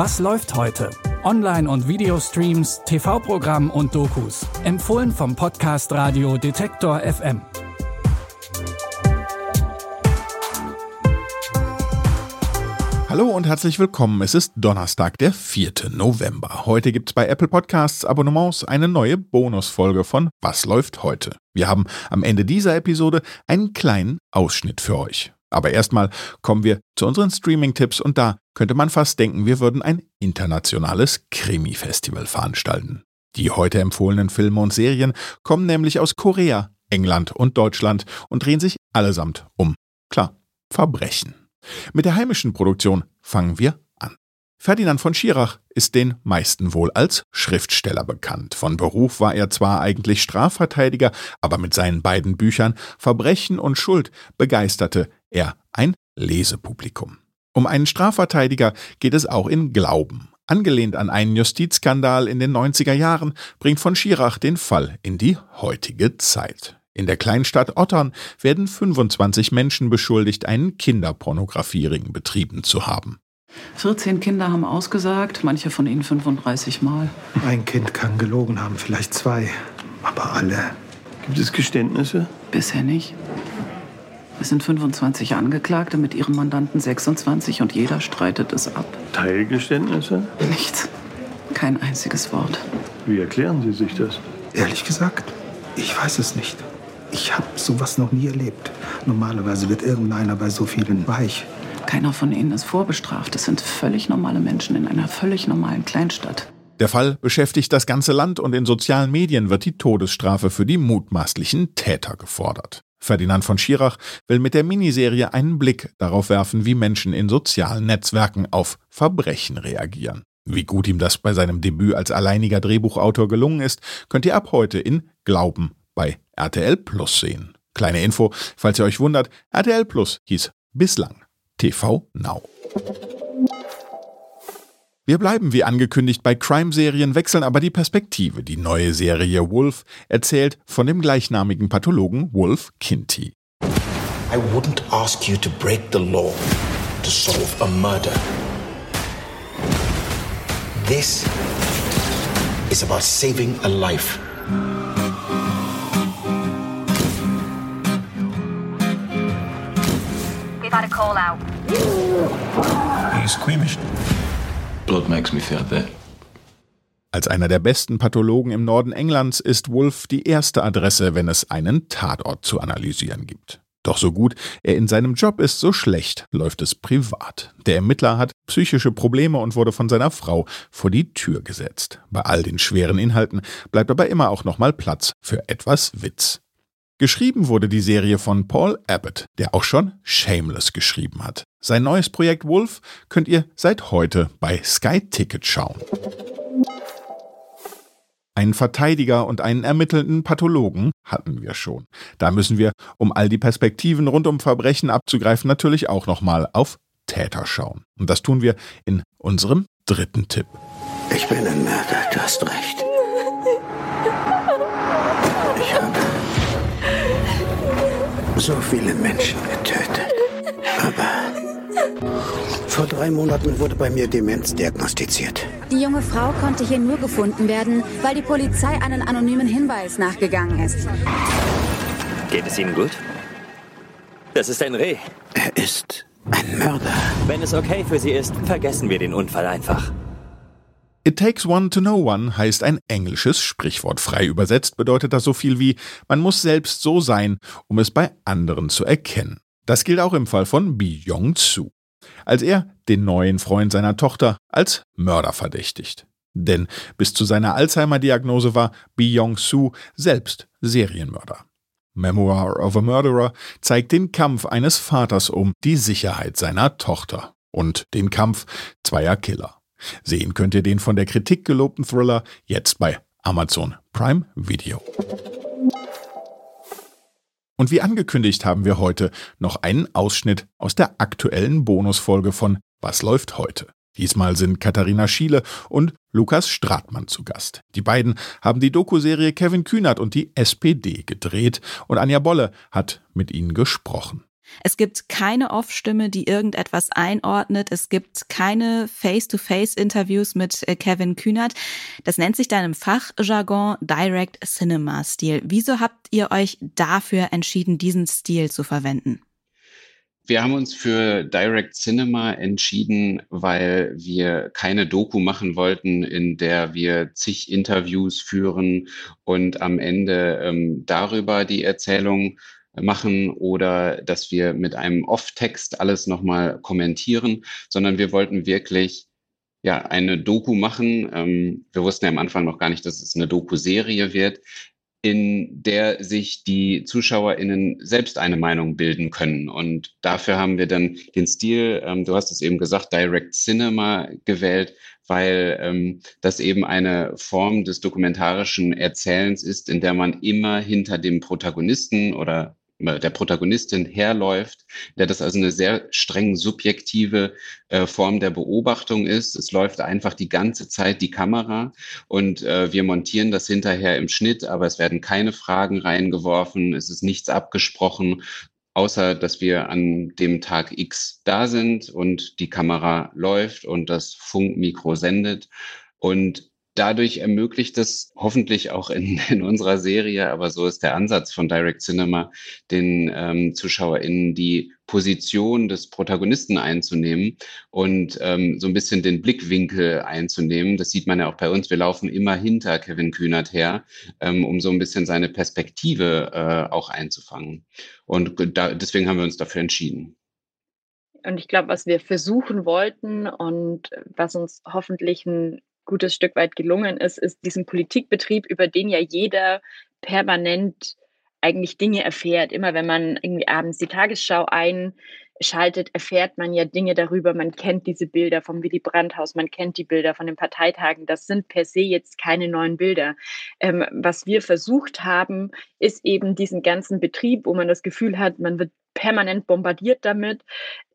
Was läuft heute? Online- und Videostreams, TV-Programm und Dokus. Empfohlen vom Podcast Radio Detektor FM. Hallo und herzlich willkommen. Es ist Donnerstag, der 4. November. Heute gibt's bei Apple Podcasts Abonnements eine neue Bonusfolge von Was läuft heute? Wir haben am Ende dieser Episode einen kleinen Ausschnitt für euch. Aber erstmal kommen wir zu unseren Streaming-Tipps und da könnte man fast denken, wir würden ein internationales Krimi-Festival veranstalten. Die heute empfohlenen Filme und Serien kommen nämlich aus Korea, England und Deutschland und drehen sich allesamt um, klar, Verbrechen. Mit der heimischen Produktion fangen wir. Ferdinand von Schirach ist den meisten wohl als Schriftsteller bekannt. Von Beruf war er zwar eigentlich Strafverteidiger, aber mit seinen beiden Büchern Verbrechen und Schuld begeisterte er ein Lesepublikum. Um einen Strafverteidiger geht es auch in Glauben. Angelehnt an einen Justizskandal in den 90er Jahren bringt von Schirach den Fall in die heutige Zeit. In der Kleinstadt Ottern werden 25 Menschen beschuldigt, einen Kinderpornografiering betrieben zu haben. 14 Kinder haben ausgesagt, manche von ihnen 35 Mal. Ein Kind kann gelogen haben, vielleicht zwei, aber alle. Gibt es Geständnisse? Bisher nicht. Es sind 25 Angeklagte mit ihrem Mandanten 26 und jeder streitet es ab. Teilgeständnisse? Nichts. Kein einziges Wort. Wie erklären Sie sich das? Ehrlich gesagt, ich weiß es nicht. Ich habe sowas noch nie erlebt. Normalerweise wird irgendeiner bei so vielen weich. Keiner von ihnen ist vorbestraft. Es sind völlig normale Menschen in einer völlig normalen Kleinstadt. Der Fall beschäftigt das ganze Land und in sozialen Medien wird die Todesstrafe für die mutmaßlichen Täter gefordert. Ferdinand von Schirach will mit der Miniserie einen Blick darauf werfen, wie Menschen in sozialen Netzwerken auf Verbrechen reagieren. Wie gut ihm das bei seinem Debüt als alleiniger Drehbuchautor gelungen ist, könnt ihr ab heute in Glauben bei RTL Plus sehen. Kleine Info, falls ihr euch wundert, RTL Plus hieß bislang TV Now. Wir bleiben wie angekündigt bei Crime-Serien, wechseln aber die Perspektive. Die neue Serie Wolf erzählt von dem gleichnamigen Pathologen Wolf Kinty. I wouldn't ask you to break the law to solve a murder. This is about saving a life. We've had a call out. Squeamish. Blood makes me feel that. Als einer der besten Pathologen im Norden Englands ist Wolf die erste Adresse, wenn es einen Tatort zu analysieren gibt. Doch so gut er in seinem Job ist, so schlecht läuft es privat. Der Ermittler hat psychische Probleme und wurde von seiner Frau vor die Tür gesetzt. Bei all den schweren Inhalten bleibt aber immer auch nochmal Platz für etwas Witz. Geschrieben wurde die Serie von Paul Abbott, der auch schon Shameless geschrieben hat. Sein neues Projekt Wolf könnt ihr seit heute bei Sky Ticket schauen. Einen Verteidiger und einen ermittelnden Pathologen hatten wir schon. Da müssen wir, um all die Perspektiven rund um Verbrechen abzugreifen, natürlich auch nochmal auf Täter schauen. Und das tun wir in unserem dritten Tipp. Ich bin ein Mörder, du hast recht. So viele Menschen getötet. Aber vor drei Monaten wurde bei mir Demenz diagnostiziert. Die junge Frau konnte hier nur gefunden werden, weil die Polizei einen anonymen Hinweis nachgegangen ist. Geht es Ihnen gut? Das ist ein Reh. Er ist ein Mörder. Wenn es okay für Sie ist, vergessen wir den Unfall einfach. It takes one to know one heißt ein englisches Sprichwort. Frei übersetzt bedeutet das so viel wie man muss selbst so sein, um es bei anderen zu erkennen. Das gilt auch im Fall von Yong-Soo, als er den neuen Freund seiner Tochter als Mörder verdächtigt. Denn bis zu seiner Alzheimer-Diagnose war Bi Yong-Soo selbst Serienmörder. Memoir of a Murderer zeigt den Kampf eines Vaters um die Sicherheit seiner Tochter und den Kampf zweier Killer. Sehen könnt ihr den von der Kritik gelobten Thriller jetzt bei Amazon Prime Video. Und wie angekündigt haben wir heute noch einen Ausschnitt aus der aktuellen Bonusfolge von Was läuft heute? Diesmal sind Katharina Schiele und Lukas Stratmann zu Gast. Die beiden haben die Doku-Serie Kevin Kühnert und die SPD gedreht und Anja Bolle hat mit ihnen gesprochen. Es gibt keine Off-Stimme, die irgendetwas einordnet. Es gibt keine Face-to-Face-Interviews mit äh, Kevin Kühnert. Das nennt sich dann im Fachjargon Direct Cinema Stil. Wieso habt ihr euch dafür entschieden, diesen Stil zu verwenden? Wir haben uns für Direct Cinema entschieden, weil wir keine Doku machen wollten, in der wir zig Interviews führen und am Ende ähm, darüber die Erzählung machen oder dass wir mit einem Off-Text alles nochmal kommentieren, sondern wir wollten wirklich ja eine Doku machen. Ähm, wir wussten ja am Anfang noch gar nicht, dass es eine Doku-Serie wird, in der sich die ZuschauerInnen selbst eine Meinung bilden können. Und dafür haben wir dann den Stil, ähm, du hast es eben gesagt, Direct Cinema gewählt, weil ähm, das eben eine Form des dokumentarischen Erzählens ist, in der man immer hinter dem Protagonisten oder der Protagonistin herläuft, der das also eine sehr streng subjektive äh, Form der Beobachtung ist. Es läuft einfach die ganze Zeit die Kamera und äh, wir montieren das hinterher im Schnitt, aber es werden keine Fragen reingeworfen, es ist nichts abgesprochen, außer dass wir an dem Tag X da sind und die Kamera läuft und das Funkmikro sendet. Und dadurch ermöglicht es hoffentlich auch in, in, unserer Serie, aber so ist der Ansatz von Direct Cinema, den ähm, ZuschauerInnen die Position des Protagonisten einzunehmen und ähm, so ein bisschen den Blickwinkel einzunehmen. Das sieht man ja auch bei uns. Wir laufen immer hinter Kevin Kühnert her, ähm, um so ein bisschen seine Perspektive äh, auch einzufangen. Und da, deswegen haben wir uns dafür entschieden. Und ich glaube, was wir versuchen wollten und was uns hoffentlich ein gutes Stück weit gelungen ist, ist diesen Politikbetrieb, über den ja jeder permanent eigentlich Dinge erfährt. Immer wenn man irgendwie abends die Tagesschau einschaltet, erfährt man ja Dinge darüber. Man kennt diese Bilder vom Willy Brandt-Haus, man kennt die Bilder von den Parteitagen. Das sind per se jetzt keine neuen Bilder. Ähm, was wir versucht haben, ist eben diesen ganzen Betrieb, wo man das Gefühl hat, man wird permanent bombardiert damit,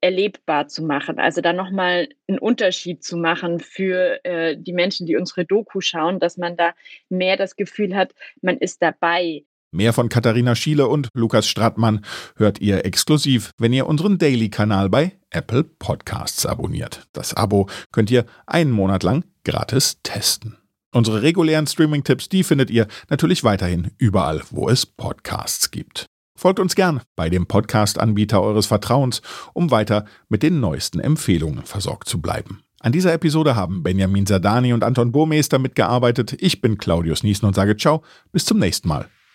erlebbar zu machen. Also da nochmal einen Unterschied zu machen für äh, die Menschen, die unsere Doku schauen, dass man da mehr das Gefühl hat, man ist dabei. Mehr von Katharina Schiele und Lukas Strattmann hört ihr exklusiv, wenn ihr unseren Daily-Kanal bei Apple Podcasts abonniert. Das Abo könnt ihr einen Monat lang gratis testen. Unsere regulären Streaming-Tipps, die findet ihr natürlich weiterhin überall, wo es Podcasts gibt. Folgt uns gern bei dem Podcast-Anbieter eures Vertrauens, um weiter mit den neuesten Empfehlungen versorgt zu bleiben. An dieser Episode haben Benjamin Sadani und Anton Burmeister mitgearbeitet. Ich bin Claudius Niesen und sage Ciao, bis zum nächsten Mal.